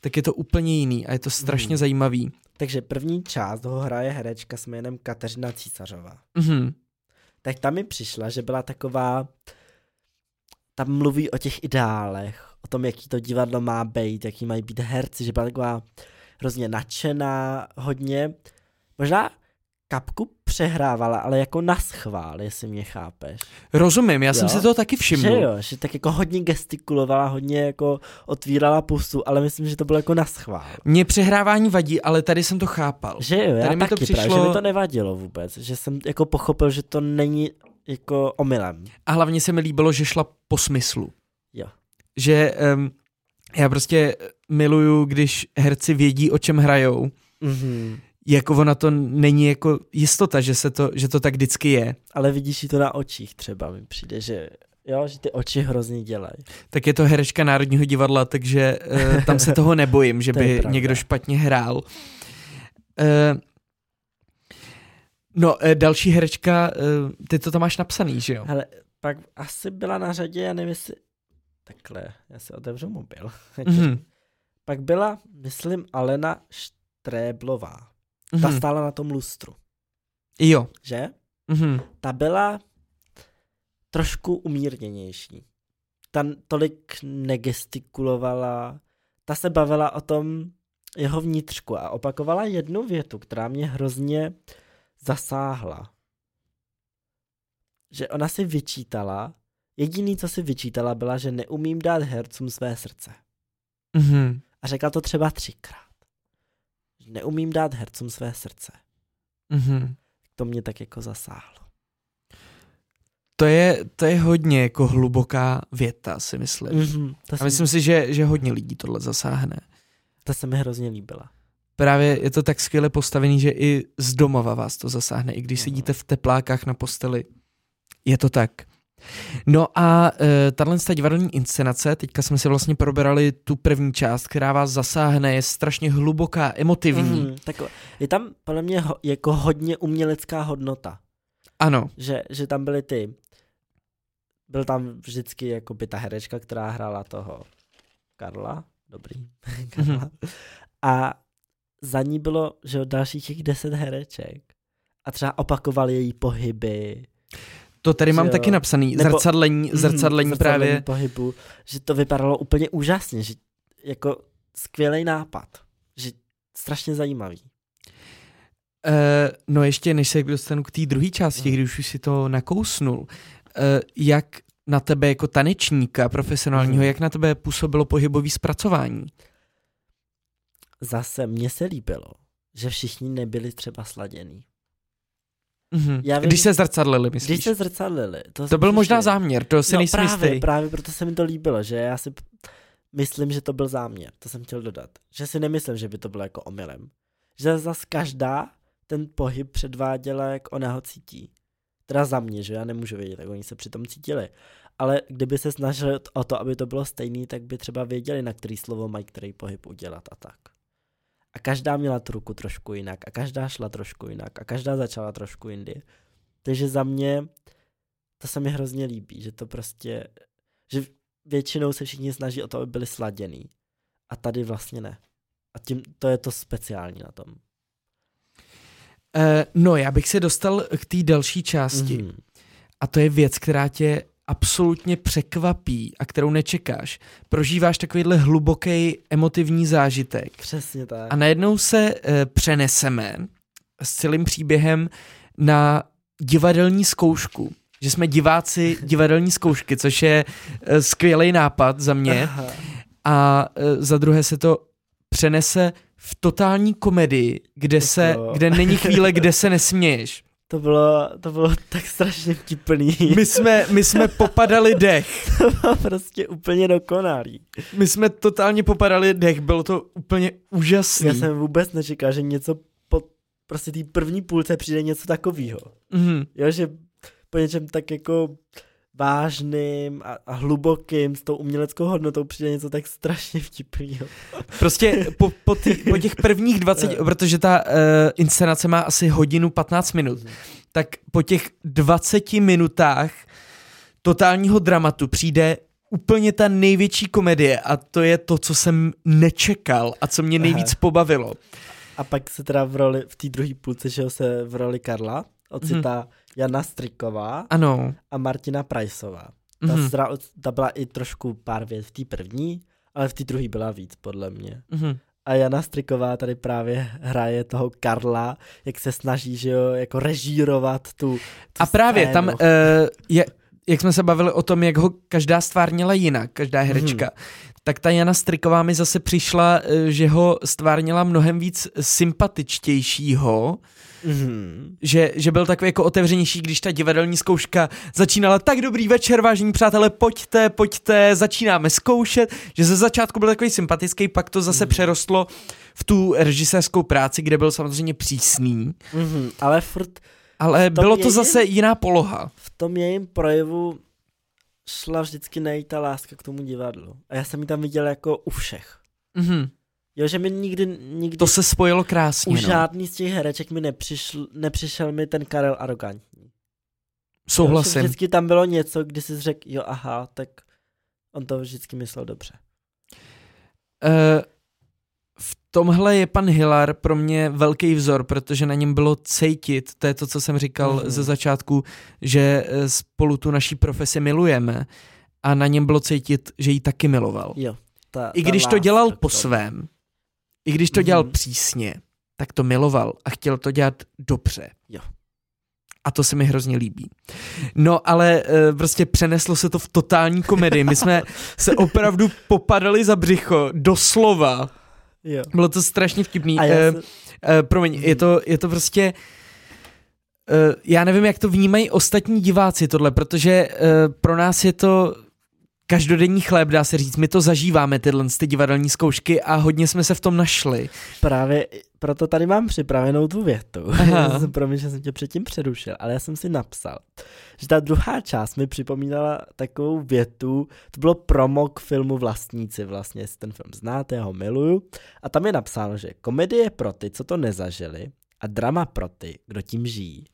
tak je to úplně jiný a je to strašně Mhm. zajímavý. Takže první část toho hraje herečka s jménem Kateřina Císařová. Mhm. tak tam mi přišla, že byla taková, tam mluví o těch ideálech, o tom, jaký to divadlo má být, jaký mají být herci, že byla taková hrozně nadšená, hodně, možná kapku přehrávala, ale jako na schvál, jestli mě chápeš. Rozumím, já jsem Jo. si toho taky Že všiml. jo, že tak jako hodně gestikulovala, hodně jako otvírala pusu, ale myslím, že to bylo jako na schvál. Mně přehrávání vadí, ale tady jsem to chápal. Že jo, já Tady mi to taky právě, že přišlo- mi to nevadilo vůbec, že jsem jako pochopil, že to není jako omylem. A hlavně se mi líbilo, že šla po smyslu. Jo. Že um, já prostě miluju, když herci vědí, o čem hrajou. Mhm. Jako ona to není jako jistota, že, se to, že to tak vždycky je. Ale vidíš to na očích třeba, mi přijde, že jo, že ty oči hrozně dělají. Tak je to herečka Národního divadla, takže uh, tam se toho nebojím, že To by pravda. někdo špatně hrál. Uh, no, uh, další herečka, uh, ty to tam máš napsaný, že jo? Hele, pak asi byla na řadě, já nevím jestli... Takhle, já si otevřu mobil. Mhm, Pak byla, myslím, Alena Štréblová. Ta mhm. stála na tom lustru, Jo. že? Mhm. Ta byla trošku umírněnější. ta tolik negestikulovala, ta se bavila o tom jeho vnitřku a opakovala jednu větu, která mě hrozně zasáhla. Že ona si vyčítala, jediný, co si vyčítala, byla, že neumím dát hercům své srdce. Mm-hmm. A řekla to třeba třikrát. Neumím dát hercům své srdce. Mm-hmm. To mě tak jako zasáhlo. To je, to je hodně jako hluboká věta, si myslím. Mm-hmm, to, A myslím si, že, že hodně lidí tohle zasáhne. to se mi hrozně líbila. Právě je to tak skvěle postavený, že i z domova vás to zasáhne, i když sedíte v teplákách na posteli. Je to tak. No a uh, tahle divadelní inscenace, teďka jsme si vlastně proberali tu první část, která vás zasáhne, je strašně hluboká, emotivní. Mm, tak je tam podle mě ho, jako hodně umělecká hodnota. Ano, Že, že tam byly ty, byl tam vždycky jako by ta herečka, která hrála toho Karla, dobrý, Karla. A za ní bylo, že jo, dalších těch deset hereček. A třeba opakovali její pohyby. To tady mám jo. taky napsaný. Nebo- Zrcadlení, zrcadlení Mhm, právě. pohybu, že to vypadalo úplně úžasně, že jako skvělý nápad, že strašně zajímavý. Uh, no ještě než se dostanu k té druhé části, Mhm. když už si to nakousnul, uh, jak na tebe jako tanečníka profesionálního, Mhm. jak na tebe působilo pohybový zpracování? Zase mně se líbilo, že všichni nebyli třeba sladěný. Mhm. Já vím, Když se zrcadlili, myslíš? Když se zrcadlili. To, To byl možná záměr, to si no, nejsem právě, jistý. právě proto se mi to líbilo, že já si myslím, že to byl záměr, to jsem chtěl dodat. Že si nemyslím, že by to bylo jako omylem. Že zas každá ten pohyb předváděla, jak ona ho cítí. Teda za mě, že já nemůžu vědět, jak oni se přitom cítili. Ale kdyby se snažili o to, aby to bylo stejný, tak by třeba věděli, na který slovo mají který pohyb udělat a tak. A každá měla tu ruku trošku jinak a každá šla trošku jinak a každá začala trošku jindy. Takže za mě to se mi hrozně líbí, že to prostě, že většinou se všichni snaží o to, aby byli sladěný. A tady vlastně ne. A tím to je to speciální na tom. Uh, no, já bych se dostal k té další části. Mhm. A to je věc, která tě absolutně překvapí a kterou nečekáš. Prožíváš takovýhle hluboký emotivní zážitek. Přesně tak. A najednou se e, přeneseme s celým příběhem na divadelní zkoušku. Že jsme diváci divadelní zkoušky, což je e, skvělý nápad za mě. Aha. A e, za druhé se to přenese v totální komedii, kde, se, kde není chvíle, kde se nesměješ. To bylo, to bylo tak strašně vtipný. My jsme, my jsme popadali dech. to bylo prostě úplně dokonalý. My jsme totálně popadali dech, bylo to úplně úžasný. Já jsem vůbec nečekal, že něco po prostě té první půlce přijde něco takového. Mhm. Jo, že po něčem tak jako vážným a, a hlubokým s tou uměleckou hodnotou přijde něco tak strašně vtipného. Prostě po, po, ty, po těch prvních 20, Jo. protože ta uh, inscenace má asi hodinu 15 minut, tak po těch 20 minutách totálního dramatu přijde úplně ta největší komedie a to je to, co jsem nečekal a co mě nejvíc Aha. pobavilo. A pak se teda v roli, v té druhé půlce, že se v roli Karla ocitá Jana Striková Ano. a Martina Prajsová. Ta, Mhm. mm-hmm. ta byla i trošku pár věc v té první, ale v té druhé byla víc, podle mě. Mhm. A Jana Striková tady právě hraje toho Karla, jak se snaží, že jo, jako režírovat tu, tu A právě scénu. tam, uh, je, jak jsme se bavili o tom, jak ho každá stvárnila jinak, každá herečka, Mhm. tak ta Jana Striková mi zase přišla, eh, že ho stvárnila mnohem víc sympatičtějšího, Mhm. že, že byl takový jako otevřenější, když ta divadelní zkouška začínala tak dobrý večer, vážení přátelé, pojďte, pojďte, začínáme zkoušet, že ze začátku byl takový sympatický, pak to zase Mhm. přerostlo v tu režisérskou práci, kde byl samozřejmě přísný, Mhm. Ale furt ale bylo to jejím- zase jiná poloha. v tom jejím projevu šla vždycky najít ta láska k tomu divadlu. A já jsem ji tam viděl jako u všech. Mhm. Jo, že mi nikdy, nikdy To se spojilo u krásně. No. žádný z těch hereček mi nepřišl, nepřišel mi ten Karel arrogantní. Jo, Souhlasím. Vždycky tam bylo něco, kdy jsi řekl, jo aha, tak on to vždycky myslel dobře. Uh, v tomhle je pan Hilar pro mě velký vzor, protože na něm bylo cítit, to je to, co jsem říkal Mhm. ze začátku, že eh, spolu tu naší profesi milujeme a na něm bylo cítit, že ji taky miloval. Jo. Ta, I ta když to dělal k po svém, i když to dělal Mhm. přísně, tak to miloval a chtěl to dělat dobře. Jo. A to se mi hrozně líbí. No ale e, prostě přeneslo se to v totální komedii. My jsme se opravdu popadali za břicho, doslova. Jo. Bylo to strašně vtipný. A já E, se, e, promiň, je to, je to prostě... e, Já nevím, jak to vnímají ostatní diváci tohle, protože e, pro nás je to každodenní chléb, dá se říct. My to zažíváme, tyhle ty divadelní zkoušky a hodně jsme se v tom našli. právě proto tady mám připravenou tu větu. Promiň, že jsem tě předtím přerušil, ale já jsem si napsal, že ta druhá část mi připomínala takovou větu, to bylo promo k filmu Vlastníci vlastně, jestli ten film znáte, já ho miluju. A tam je napsáno, že komedie pro ty, co to nezažili a drama pro ty, kdo tím žijí.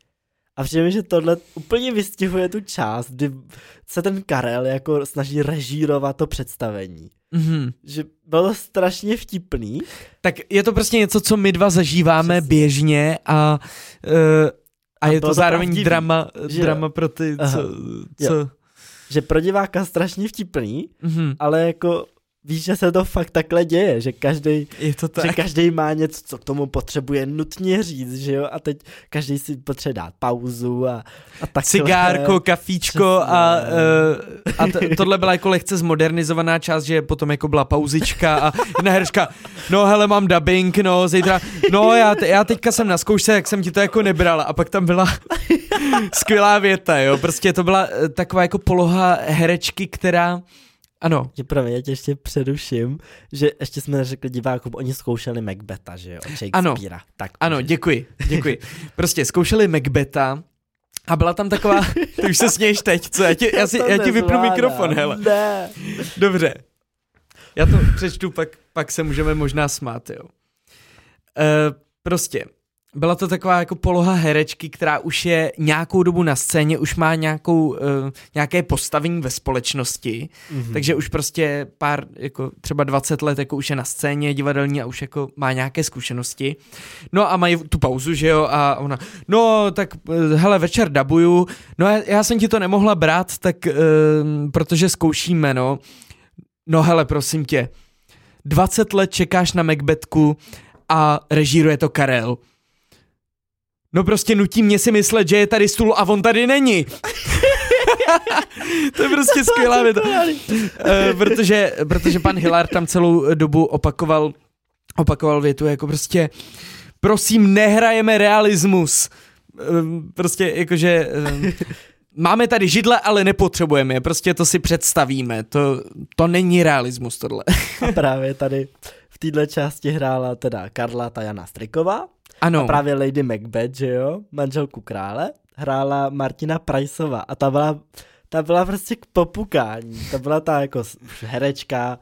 A přijde mi, že tohle úplně vystihuje tu část, kdy se ten Karel jako snaží režírovat to představení. Mhm. Že bylo strašně vtipný, Tak je to prostě něco, co my dva zažíváme Přesně. běžně a, uh, a, A je to to zároveň pravdivý, drama, že- drama pro ty, Aha. co... co že pro diváka strašně vtipný, mhm. ale jako víš, že se to fakt takhle děje, že každý, že každý má něco, co k tomu potřebuje nutně říct, že jo, a teď každý si potřebuje dát pauzu a, a tak Cigárko, kafíčko a, Přesně. uh, a t- tohle byla jako lehce zmodernizovaná část, že potom jako byla pauzička a jedna herečka, no hele, mám dubbing, no, zítra, no já, te- já teďka jsem na zkoušce, jak jsem ti to jako nebrala a pak tam byla skvělá věta, jo, prostě to byla eh, taková jako poloha herečky, která, ano, Že promiň, já tě ještě předuším, že ještě jsme neřekli divákům, oni zkoušeli Macbeta, že jo, od Shakespearea. Tak, Ano, můžeš. děkuji, děkuji. Prostě zkoušeli Macbeta a byla tam taková, ty už se směješ teď, co? Já ti, já si, já ti vypnu mikrofon, hele. Ne. Dobře. Já to přečtu, pak, pak se můžeme možná smát, jo. E, prostě, byla to taková jako poloha herečky, která už je nějakou dobu na scéně, už má nějakou, e, nějaké postavení ve společnosti, Mhm. takže už prostě pár, jako třeba 20 let, jako už je na scéně divadelní a už jako má nějaké zkušenosti. No a mají tu pauzu, že jo, a ona, no tak eh, hele, večer dabuju, no já, já jsem ti to nemohla brát, tak um, protože zkoušíme, no. No hele, prosím tě, 20 let čekáš na Macbetku a režíruje to Karel. No prostě nutí mě si myslet, že je tady stůl a on tady není. to je prostě skvělá věta. Eh, protože, protože pan Hillard tam celou dobu opakoval, opakoval větu jako prostě prosím, nehrajeme realismus. Eh, Prostě jakože eh, máme tady židle, ale nepotřebujeme je, prostě to si představíme, to, to není realismus tohle. A právě tady v této části hrála teda Karla Tajana Striková Ano, a právě Lady Macbeth, že jo, manželku krále, hrála Martina Priceová a ta byla, ta byla prostě k popukání, ta byla ta jako herečka,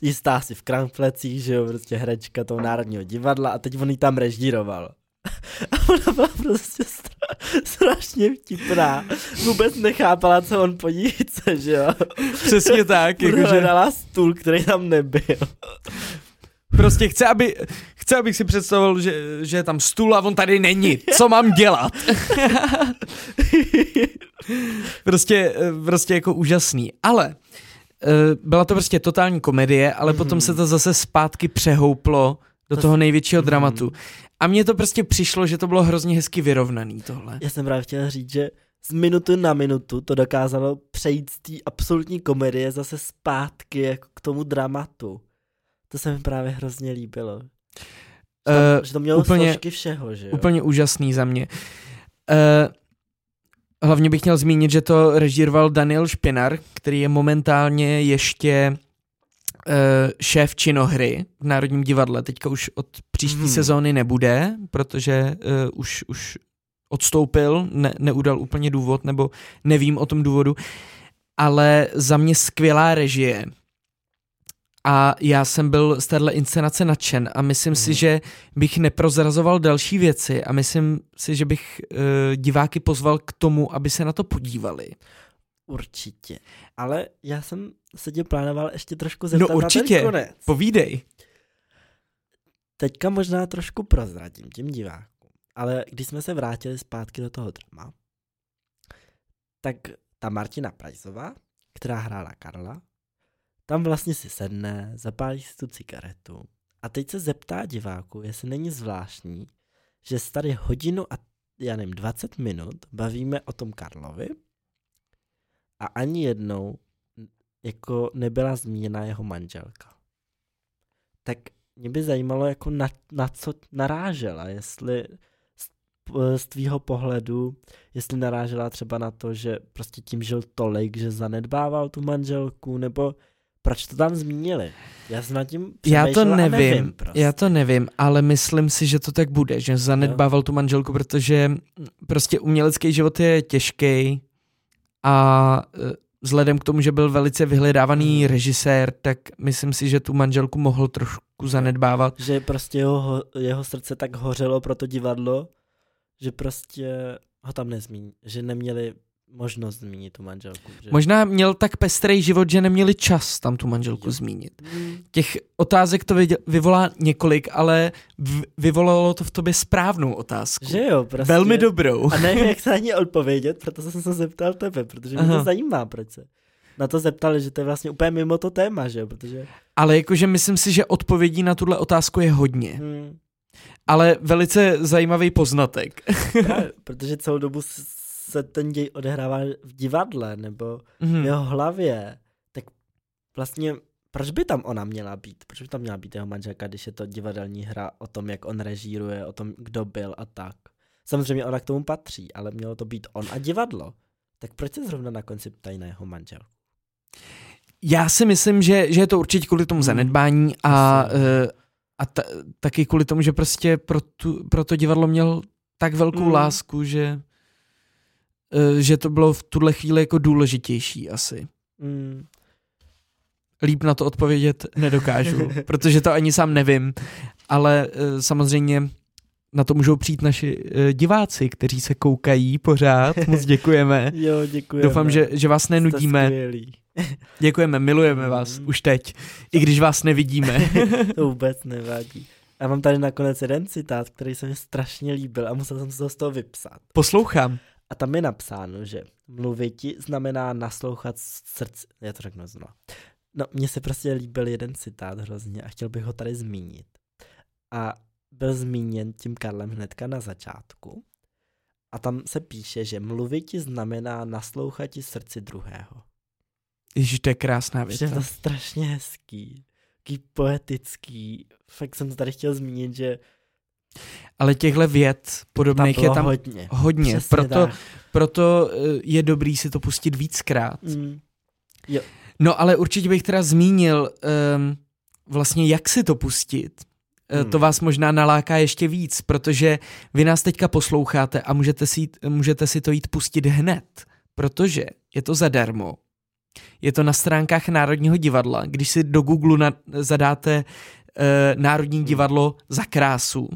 jistá si v kramflecích, že jo, prostě herečka toho národního divadla a teď on jí tam režíroval. A ona byla prostě stra- strašně vtipná. Vůbec nechápala, co on po ní chce, že jo. přesně tak, jakože hledala stůl, který tam nebyl. prostě chce, aby, chce, abych si představil, že, že je tam stůl a on tady není, co mám dělat? prostě, prostě jako úžasný. Ale eh, byla to prostě totální komedie, ale potom se to zase zpátky přehouplo do To toho největšího Mhm. dramatu. A mně to prostě přišlo, že to bylo hrozně hezky vyrovnaný tohle. Já jsem právě chtěl říct, že z minuty na minutu to dokázalo přejít z té absolutní komedie zase zpátky jako k tomu dramatu. To se mi právě hrozně líbilo. Že, tam, Eh, že to mělo úplně- všeho, že jo? Úplně úžasný za mě. Uh, hlavně bych měl zmínit, že to režíroval Daniel Špinar, který je momentálně ještě uh, šéf činohry v Národním divadle. Teďka už od příští Mhm. sezóny nebude, protože uh, už, už odstoupil, ne, neudal úplně důvod, nebo nevím o tom důvodu, ale za mě skvělá režie. A já jsem byl z téhle inscenace nadšen a myslím si, Mhm. že bych neprozrazoval další věci a myslím si, že bych uh, diváky pozval k tomu, aby se na to podívali. Určitě. Ale já jsem se tě plánoval ještě trošku zeptat No určitě. na ten konec. Povídej. Teďka možná trošku prozradím těm divákům. Ale když jsme se vrátili zpátky do toho drama, tak ta Martina Prajzová která hrála Karla, tam vlastně si sedne, zapálí si tu cigaretu a teď se zeptá diváku, jestli není zvláštní, že se tady hodinu a já nevím, 20 minut bavíme o tom Karlovi a ani jednou jako nebyla zmíněna jeho manželka. Tak mě by zajímalo, jako na, na co narážela, jestli z, z tvýho pohledu, jestli narážela třeba na to, že prostě tím žil tolik, že zanedbával tu manželku, nebo proč to tam zmínili? Já jsem nad tím Já to nevím, nevím prostě. já to nevím, ale myslím si, že to tak bude, že zanedbával jo. tu manželku, protože prostě umělecký život je těžký a e, vzhledem k tomu, že byl velice vyhledávaný hmm. režisér, tak myslím si, že tu manželku mohl trošku zanedbávat. Že prostě jeho, jeho srdce tak hořelo pro to divadlo, že prostě ho tam nezmíní, že neměli možnost zmínit tu manželku. Že? Možná měl tak pestrý život, že neměli čas tam tu manželku jo. zmínit. Hmm. Těch otázek to vyvolá několik, ale vyvolalo to v tobě správnou otázku. Že jo, prostě. Velmi dobrou. A nevím, jak se ani odpovědět, proto jsem se zeptal tebe, protože mě Aha. to zajímá, proč se na to zeptali, že to je vlastně úplně mimo to téma, že jo, protože... Ale jakože myslím si, že odpovědí na tuhle otázku je hodně. Hmm. Ale velice zajímavý poznatek. Právě, protože celou dobu se ten děj odehrává v divadle nebo mm-hmm. v jeho hlavě, tak vlastně proč by tam ona měla být? Proč by tam měla být jeho manželka, když je to divadelní hra o tom, jak on režíruje, o tom, kdo byl a tak. Samozřejmě ona k tomu patří, ale mělo to být on a divadlo. Tak proč se zrovna na konci ptají na jeho manžel? Já si myslím, že, že je to určitě kvůli tomu mhm. zanedbání a, uh, a ta, taky kvůli tomu, že prostě pro, tu, pro to divadlo měl tak velkou mm. lásku, že Eh, že to bylo v tuhle chvíli jako důležitější asi. Mm. Líp na to odpovědět nedokážu, protože to ani sám nevím, ale uh, samozřejmě na to můžou přijít naši uh, diváci, kteří se koukají pořád. Moc děkujeme. jo, děkujeme. Doufám, že, že vás nenudíme. děkujeme, milujeme vás mm. už teď, i když vás nevidíme. to vůbec nevadí. Já mám tady nakonec jeden citát, který se mi strašně líbil a musel jsem se z toho vypsat. Poslouchám. A tam je napsáno, že mluviti znamená naslouchat srdci. Já to řeknu znovu. No, mně se prostě líbil jeden citát hrozně a chtěl bych ho tady zmínit. A byl zmíněn tím Karlem hnedka na začátku. A tam se píše, že mluviti znamená naslouchati srdci druhého. Ježiš, to je krásná věc. Je to strašně hezký, taký poetický. Fakt jsem to tady chtěl zmínit, že ale těchto věd podobných tam je tam hodně. hodně. proto, proto eh, je dobrý si to pustit víckrát. Mm. Jo. No ale určitě bych teda zmínil um, vlastně, jak si to pustit. Hmm. To vás možná naláká ještě víc, protože vy nás teďka posloucháte a můžete si, můžete si to jít pustit hned, protože je to zadarmo. Je to na stránkách Národního divadla. Když si do Google na, zadáte uh, Národní divadlo za krásu,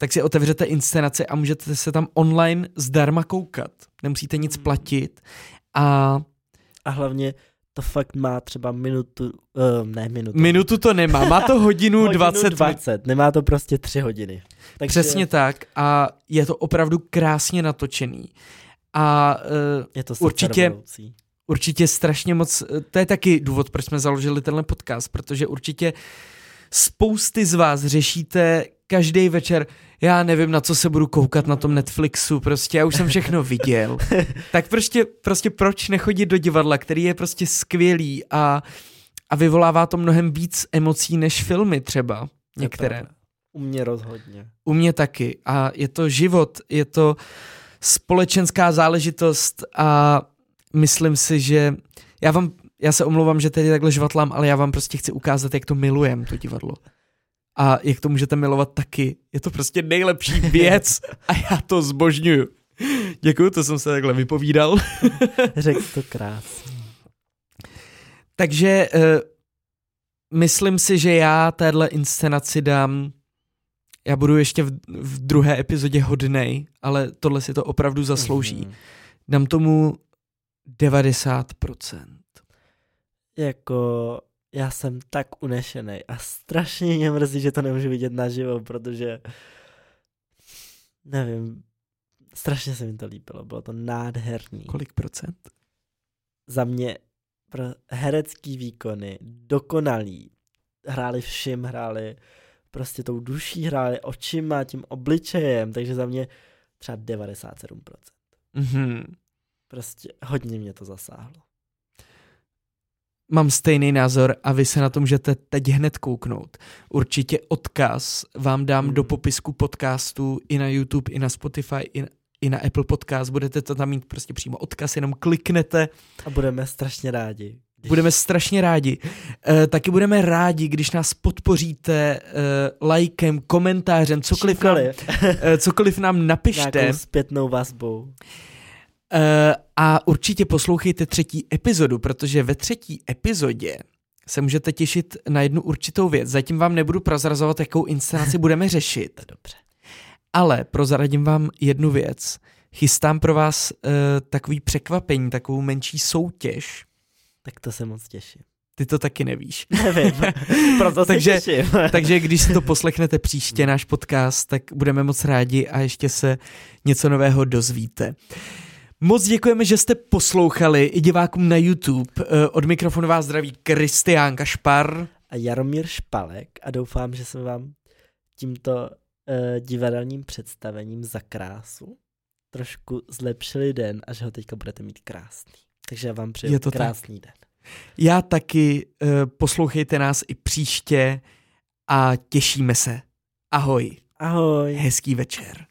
tak si otevřete inscenaci a můžete se tam online zdarma koukat. Nemusíte nic hmm. platit a... A hlavně to fakt má třeba minutu, uh, ne minutu. Minutu to nemá, má to hodinu, hodinu 20. 20, nemá to prostě tři hodiny. Takže... Přesně tak a je to opravdu krásně natočený. A uh, je to určitě, určitě strašně moc, to je taky důvod, proč jsme založili tenhle podcast, protože určitě spousty z vás řešíte každý večer, já nevím, na co se budu koukat na tom Netflixu, prostě já už jsem všechno viděl. tak prostě, prostě proč nechodit do divadla, který je prostě skvělý a, a vyvolává to mnohem víc emocí než filmy třeba, některé. U mě rozhodně. U mě taky. A je to život, je to společenská záležitost a myslím si, že já vám, já se omlouvám, že tady takhle žvatlám, ale já vám prostě chci ukázat, jak to milujem, to divadlo a jak to můžete milovat taky. Je to prostě nejlepší věc a já to zbožňuju. Děkuji, to jsem se takhle vypovídal. Řekl to krásně. Takže uh, myslím si, že já téhle inscenaci dám já budu ještě v, v druhé epizodě hodnej, ale tohle si to opravdu zaslouží. Mm-hmm. Dám tomu 90%. Jako já jsem tak unešený a strašně mě mrzí, že to nemůžu vidět naživo, protože nevím, strašně se mi to líbilo, bylo to nádherný. Kolik procent? Za mě pro herecký výkony, dokonalý. Hráli všim, hráli prostě tou duší, hráli očima, tím obličejem, takže za mě třeba 97%. Mhm. Prostě hodně mě to zasáhlo. Mám stejný názor a vy se na to můžete teď hned kouknout. Určitě odkaz vám dám do popisku podcastu i na YouTube, i na Spotify, i, i na Apple Podcast. Budete to tam mít prostě přímo odkaz, jenom kliknete. A budeme strašně rádi. Když... Budeme strašně rádi. E, taky budeme rádi, když nás podpoříte e, lajkem, komentářem, cokoliv nám, e, cokoliv nám napište. Nějakou zpětnou vazbou. E, a určitě poslouchejte třetí epizodu, protože ve třetí epizodě se můžete těšit na jednu určitou věc. Zatím vám nebudu prozrazovat, jakou inscenaci budeme řešit, dobře. ale prozradím vám jednu věc. Chystám pro vás e, takový překvapení, takovou menší soutěž. Tak to se moc těším. Ty to taky nevíš. Nevím, proto se Takže- těším. Takže když si to poslechnete příště, náš podcast, tak budeme moc rádi a ještě se něco nového dozvíte. Moc děkujeme, že jste poslouchali i divákům na YouTube. Eh, Od mikrofonu vás zdraví Kristián Kašpar. a Jaromír Špalek a doufám, že jsem vám tímto uh, divadelním představením za krásu trošku zlepšili den a že ho teďka budete mít krásný. Takže já vám přeju Je to tak. krásný den. Já taky eh, poslouchejte nás i příště a těšíme se. Ahoj, Ahoj. hezký večer.